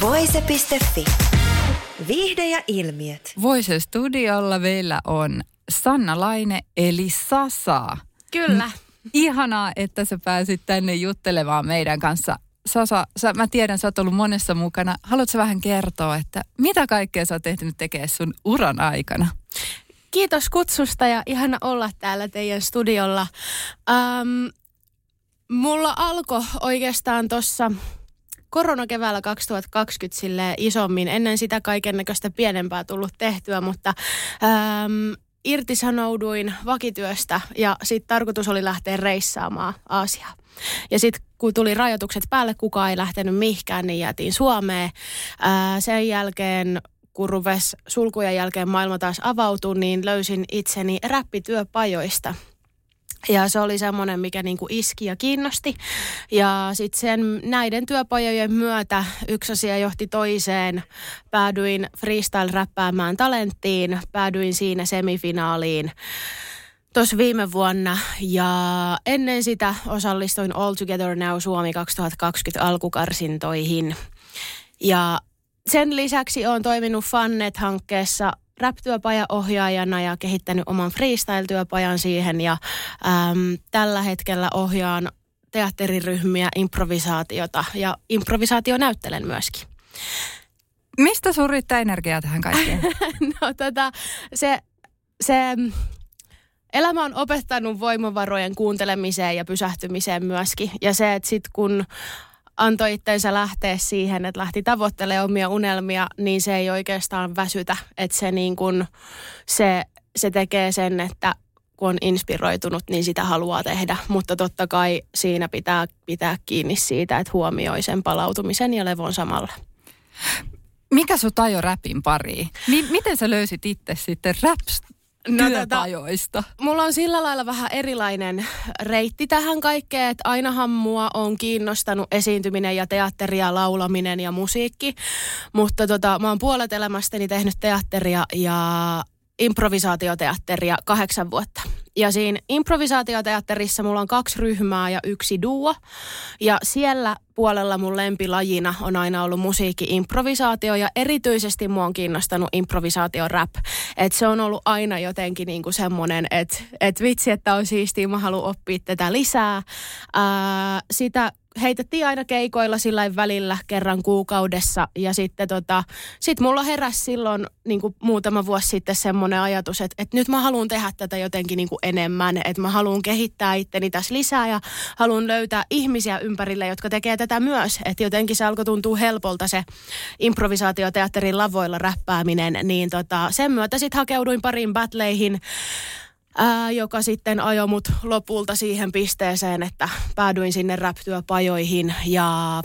Voise.fi. Viihde ja ilmiöt. Voise studiolla meillä on Sanna Laine eli Sasa. Kyllä. Ihanaa, että sä pääsit tänne juttelemaan meidän kanssa. Sasa, sä, mä tiedän, sä oot ollut monessa mukana. Haluatko vähän kertoa, että mitä kaikkea sä oot tehnyt tekemään sun uran aikana? Kiitos kutsusta ja ihana olla täällä teidän studiolla. Ähm, mulla alkoi oikeastaan tuossa koronakeväällä 2020 sille isommin. Ennen sitä kaiken näköistä pienempää tullut tehtyä, mutta ähm, irtisanouduin vakityöstä ja sitten tarkoitus oli lähteä reissaamaan Aasiaan. Ja sitten kun tuli rajoitukset päälle, kukaan ei lähtenyt mihinkään, niin jäätiin Suomeen. Ää, sen jälkeen kun rupesi sulkujen jälkeen maailma taas avautui, niin löysin itseni räppityöpajoista. Ja se oli semmoinen, mikä niinku iski ja kiinnosti. Ja sitten sen näiden työpajojen myötä yksi asia johti toiseen. Päädyin freestyle-räppäämään talenttiin, päädyin siinä semifinaaliin tuossa viime vuonna ja ennen sitä osallistuin All Together Now Suomi 2020 alkukarsintoihin. Ja sen lisäksi olen toiminut Fannet-hankkeessa rap-työpajaohjaajana ja kehittänyt oman freestyle-työpajan siihen ja äm, tällä hetkellä ohjaan teatteriryhmiä, improvisaatiota ja improvisaatio näyttelen myöskin. Mistä sun riittää energiaa tähän kaikkeen? no tota, se, se elämä on opettanut voimavarojen kuuntelemiseen ja pysähtymiseen myöskin. Ja se, että sit kun antoi itteensä lähteä siihen, että lähti tavoittelemaan omia unelmia, niin se ei oikeastaan väsytä. Että se, niin kun, se, se tekee sen, että kun on inspiroitunut, niin sitä haluaa tehdä. Mutta totta kai siinä pitää pitää kiinni siitä, että huomioi sen palautumisen ja levon samalla. Mikä sun tajo räpin pariin? M- miten sä löysit itse sitten raps No, työpajoista? Tota, mulla on sillä lailla vähän erilainen reitti tähän kaikkeen, että ainahan mua on kiinnostanut esiintyminen ja teatteria, laulaminen ja musiikki. Mutta tota, mä oon puolet elämästäni tehnyt teatteria ja improvisaatioteatteria kahdeksan vuotta. Ja siinä improvisaatioteatterissa mulla on kaksi ryhmää ja yksi duo. Ja siellä puolella mun lempilajina on aina ollut musiikki, improvisaatio ja erityisesti mua on kiinnostanut improvisaatio rap. Et se on ollut aina jotenkin niinku semmoinen, että et vitsi, että on siistiä, mä haluan oppia tätä lisää. Ää, sitä heitettiin aina keikoilla sillä välillä kerran kuukaudessa. Ja sitten tota, sit mulla heräsi silloin niin kuin muutama vuosi sitten semmoinen ajatus, että, että nyt mä haluan tehdä tätä jotenkin niin kuin enemmän, että mä haluan kehittää itteni tässä lisää ja haluan löytää ihmisiä ympärille, jotka tekee tätä myös, että jotenkin se alkoi tuntua helpolta se improvisaatioteatterin lavoilla räppääminen, niin tota, sen myötä sitten hakeuduin pariin battleihin ää, joka sitten ajoi mut lopulta siihen pisteeseen, että päädyin sinne rap-työpajoihin ja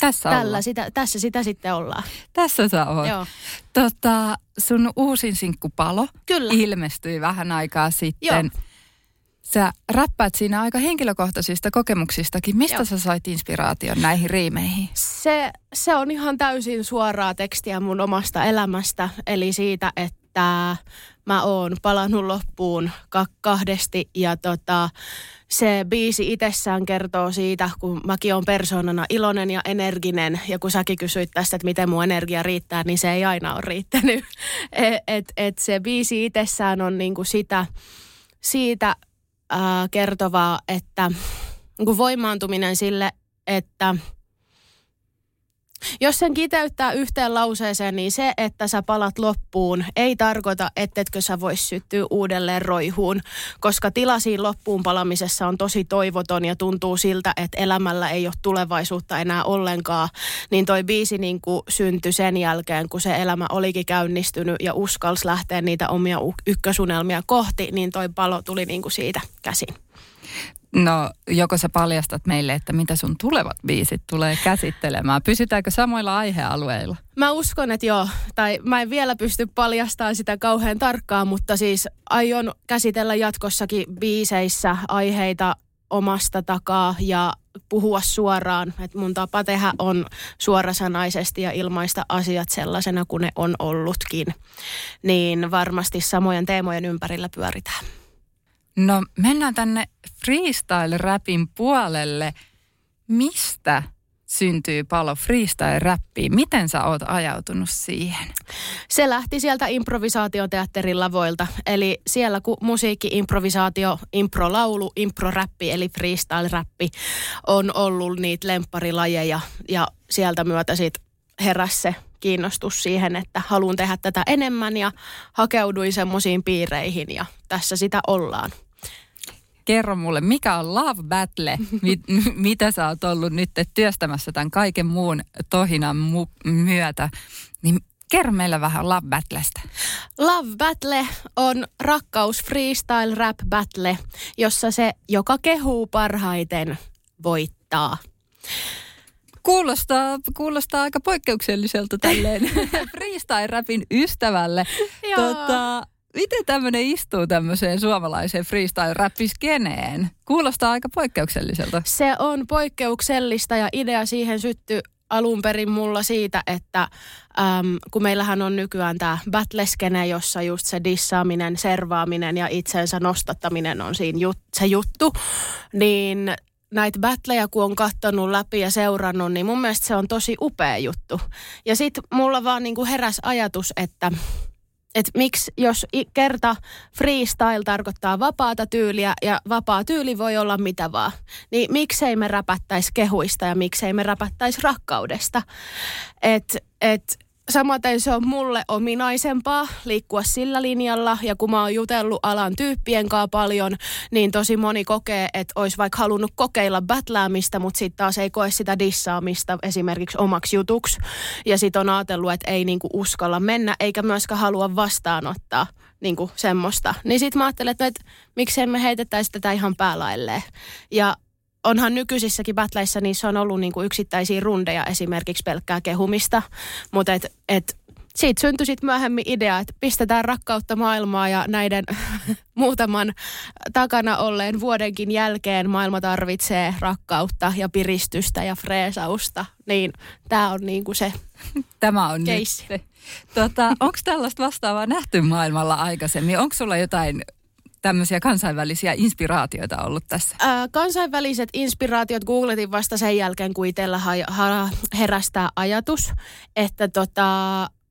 tässä, tällä sitä, tässä sitä sitten ollaan. Tässä sä oot. Joo. Tota, sun uusin sinkku Palo Kyllä. ilmestyi vähän aikaa sitten. Joo. Sä räppäät siinä aika henkilökohtaisista kokemuksistakin. Mistä Joo. sä sait inspiraation näihin riimeihin? Se, se on ihan täysin suoraa tekstiä mun omasta elämästä, eli siitä, että mä oon palannut loppuun kahdesti ja tota, se biisi itsessään kertoo siitä, kun mäkin on persoonana iloinen ja energinen ja kun säkin kysyit tästä, että miten mun energia riittää, niin se ei aina ole riittänyt. Et, et, et se biisi itsessään on niinku sitä, siitä ää, kertovaa, että niinku voimaantuminen sille, että – jos sen kiteyttää yhteen lauseeseen, niin se, että sä palat loppuun, ei tarkoita, ettetkö sä vois syttyä uudelleen roihuun, koska tila siinä loppuun palamisessa on tosi toivoton ja tuntuu siltä, että elämällä ei ole tulevaisuutta enää ollenkaan. Niin toi biisi niin kuin syntyi sen jälkeen, kun se elämä olikin käynnistynyt ja uskals lähteä niitä omia ykkösunelmia kohti, niin toi palo tuli niin kuin siitä käsin. No, joko sä paljastat meille, että mitä sun tulevat biisit tulee käsittelemään? Pysytäänkö samoilla aihealueilla? Mä uskon, että joo. Tai mä en vielä pysty paljastamaan sitä kauhean tarkkaan, mutta siis aion käsitellä jatkossakin biiseissä aiheita omasta takaa ja puhua suoraan. että mun tapa tehdä on suorasanaisesti ja ilmaista asiat sellaisena kuin ne on ollutkin. Niin varmasti samojen teemojen ympärillä pyöritään. No mennään tänne freestyle-rapin puolelle. Mistä syntyy palo freestyle-räppiin? Miten sä oot ajautunut siihen? Se lähti sieltä improvisaatioteatterin lavoilta. Eli siellä kun musiikki, improvisaatio, improlaulu, improräppi eli freestyle-räppi on ollut niitä lempparilajeja. Ja sieltä myötä sit heräsi se kiinnostus siihen, että haluan tehdä tätä enemmän ja hakeuduin semmoisiin piireihin ja tässä sitä ollaan kerro mulle, mikä on Love Battle, mit, mitä sä oot ollut nyt työstämässä tämän kaiken muun tohinan mu- myötä, niin kerro meille vähän Love Battlesta. Love Battle on rakkaus freestyle rap battle, jossa se, joka kehuu parhaiten, voittaa. Kuulostaa, kuulostaa aika poikkeukselliselta tälleen freestyle-rapin ystävälle. Tota, Miten tämmöinen istuu tämmöiseen suomalaiseen freestyle-räppiskeneen? Kuulostaa aika poikkeukselliselta. Se on poikkeuksellista ja idea siihen syttyi alun perin mulla siitä, että äm, kun meillähän on nykyään tämä battleskene, jossa just se dissaaminen, servaaminen ja itsensä nostattaminen on siinä jut, se juttu, niin näitä battleja, kun on katsonut läpi ja seurannut, niin mun mielestä se on tosi upea juttu. Ja sitten mulla vaan niinku heräs ajatus, että että miksi jos kerta freestyle tarkoittaa vapaata tyyliä ja vapaa tyyli voi olla mitä vaan, niin miksei me räpättäisi kehuista ja miksei me räpättäisi rakkaudesta. Että et, samaten se on mulle ominaisempaa liikkua sillä linjalla ja kun mä oon jutellut alan tyyppien kanssa paljon, niin tosi moni kokee, että olisi vaikka halunnut kokeilla battleamista, mutta sitten taas ei koe sitä dissaamista esimerkiksi omaksi jutuksi ja sitten on ajatellut, että ei niinku uskalla mennä eikä myöskään halua vastaanottaa niinku semmoista. Niin sitten mä ajattelen, että, että miksei me heitettäisi tätä ihan päälailleen. Ja onhan nykyisissäkin battleissa niissä on ollut niin kuin yksittäisiä rundeja, esimerkiksi pelkkää kehumista, mutta et, et siitä syntyi sitten myöhemmin idea, että pistetään rakkautta maailmaa ja näiden muutaman takana olleen vuodenkin jälkeen maailma tarvitsee rakkautta ja piristystä ja freesausta. Niin tämä on niin kuin se Tämä on keissi. nyt Tota, Onko tällaista vastaavaa nähty maailmalla aikaisemmin? Onko sulla jotain tämmöisiä kansainvälisiä inspiraatioita ollut tässä? Ää, kansainväliset inspiraatiot googletin vasta sen jälkeen, kun itsellä ha- ha- herästää ajatus, että tota,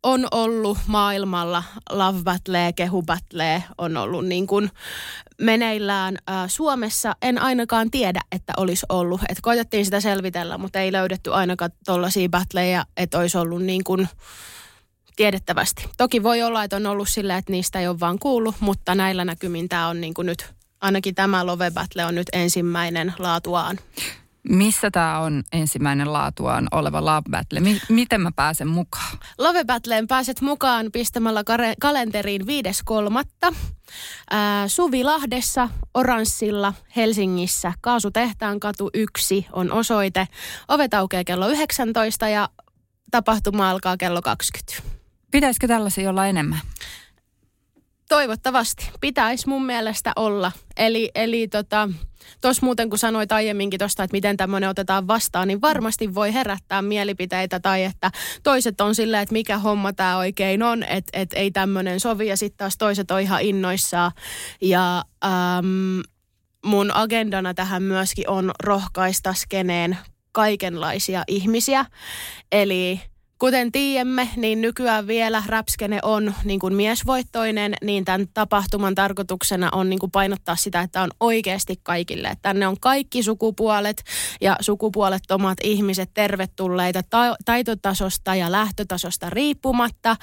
on ollut maailmalla love battle, kehu battle, on ollut niin kuin meneillään ää, Suomessa. En ainakaan tiedä, että olisi ollut. Et koitettiin sitä selvitellä, mutta ei löydetty ainakaan tuollaisia battleja, että olisi ollut niin kuin tiedettävästi. Toki voi olla, että on ollut sillä, että niistä ei ole vaan kuullut, mutta näillä näkymin tämä on niin kuin nyt, ainakin tämä Love Battle on nyt ensimmäinen laatuaan. Missä tämä on ensimmäinen laatuaan oleva Love Battle? M- miten mä pääsen mukaan? Love Battleen pääset mukaan pistämällä kare- kalenteriin 5.3. Ää, Suvilahdessa, Oranssilla, Helsingissä, Kaasutehtaan katu 1 on osoite. Ovet aukeaa kello 19 ja tapahtuma alkaa kello 20. Pitäisikö tällaisia olla enemmän? Toivottavasti. Pitäisi mun mielestä olla. Eli, eli tota, tuossa muuten kun sanoit aiemminkin tuosta, että miten tämmöinen otetaan vastaan, niin varmasti voi herättää mielipiteitä tai että toiset on silleen, että mikä homma tämä oikein on, että et ei tämmöinen sovi ja sitten taas toiset on ihan innoissaan. Ja äm, mun agendana tähän myöskin on rohkaista skeneen kaikenlaisia ihmisiä. Eli Kuten tiedämme, niin nykyään vielä räpskene on niin kuin miesvoittoinen, niin tämän tapahtuman tarkoituksena on niin kuin painottaa sitä, että on oikeasti kaikille. Että tänne on kaikki sukupuolet ja sukupuolettomat ihmiset tervetulleita ta- taitotasosta ja lähtötasosta riippumatta.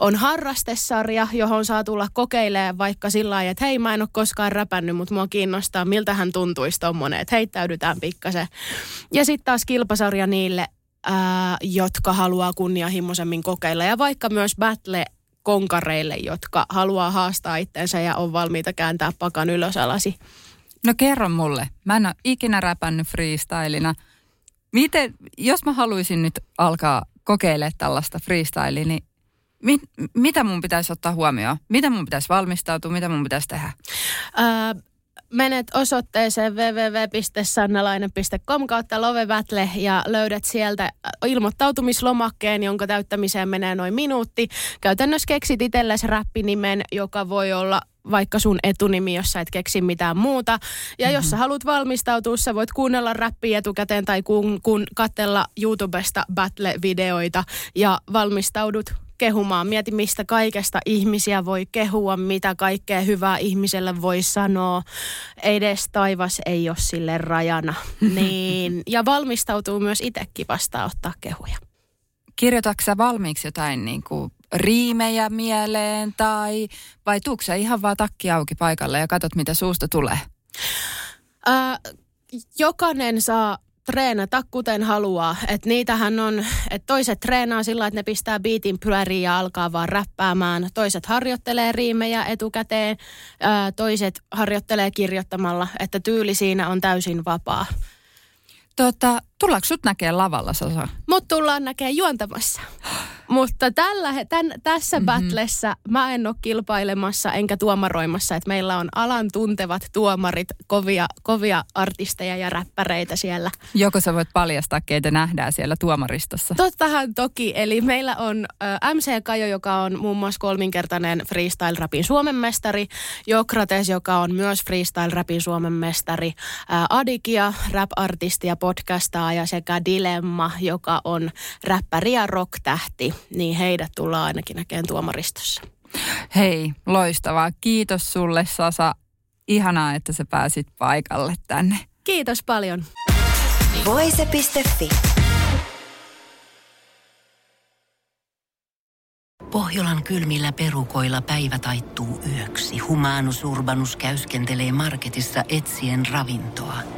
On harrastesarja, johon saa tulla kokeilemaan vaikka sillä lailla, että hei mä en ole koskaan räpännyt, mutta mua kiinnostaa, miltä hän tuntuisi tommonen, että heittäydytään pikkasen. Ja sitten taas kilpasarja niille, ää, jotka haluaa kunnianhimoisemmin kokeilla ja vaikka myös battle konkareille, jotka haluaa haastaa itsensä ja on valmiita kääntää pakan ylösalasi No kerro mulle. Mä en ole ikinä räpännyt freestylina. Miten, jos mä haluaisin nyt alkaa kokeilemaan tällaista freestylia, niin mit, mitä mun pitäisi ottaa huomioon? Mitä mun pitäisi valmistautua? Mitä mun pitäisi tehdä? Öö, menet osoitteeseen www.sannalainen.com kautta Love Battle ja löydät sieltä ilmoittautumislomakkeen, jonka täyttämiseen menee noin minuutti. Käytännössä keksit itsellesi räppinimen, joka voi olla vaikka sun etunimi, jos sä et keksi mitään muuta. Ja mm-hmm. jos sä haluat valmistautua, sä voit kuunnella räppiä etukäteen tai kun, kun katsella YouTubesta battle-videoita ja valmistaudut kehumaan. Mieti, mistä kaikesta ihmisiä voi kehua, mitä kaikkea hyvää ihmiselle voi sanoa. Edes taivas ei ole sille rajana. Niin, ja valmistautuu myös itsekin vastaanottaa kehuja. Kirjoitatko valmiiksi jotain niin kuin riimejä mieleen tai vai tuukse sä ihan vaan takki auki paikalle ja katsot, mitä suusta tulee? Äh, jokainen saa treenata kuten haluaa. että niitähän on, että toiset treenaa sillä, että ne pistää biitin pyöriin ja alkaa vaan räppäämään. Toiset harjoittelee riimejä etukäteen, ää, toiset harjoittelee kirjoittamalla, että tyyli siinä on täysin vapaa. Tota, tullaanko sut näkee lavalla, Sasa? Mut tullaan näkee juontamassa. Mutta tällä, tämän, tässä mm-hmm. battlessa mä en ole kilpailemassa enkä tuomaroimassa, että meillä on alan tuntevat tuomarit, kovia, kovia artisteja ja räppäreitä siellä. Joko sä voit paljastaa, keitä nähdään siellä tuomaristossa? Tottahan toki, eli meillä on ä, MC Kajo, joka on muun muassa kolminkertainen freestyle-rapin Suomen mestari, Jokrates, joka on myös freestyle-rapin Suomen mestari, ä, Adikia, rap-artisti ja podcastaaja sekä Dilemma, joka on räppäri ja rock-tähti niin heidät tullaan ainakin näkemään tuomaristossa. Hei, loistavaa. Kiitos sulle Sasa. Ihanaa, että sä pääsit paikalle tänne. Kiitos paljon. Voise.fi Pohjolan kylmillä perukoilla päivä taittuu yöksi. Humanus Urbanus käyskentelee marketissa etsien ravintoa.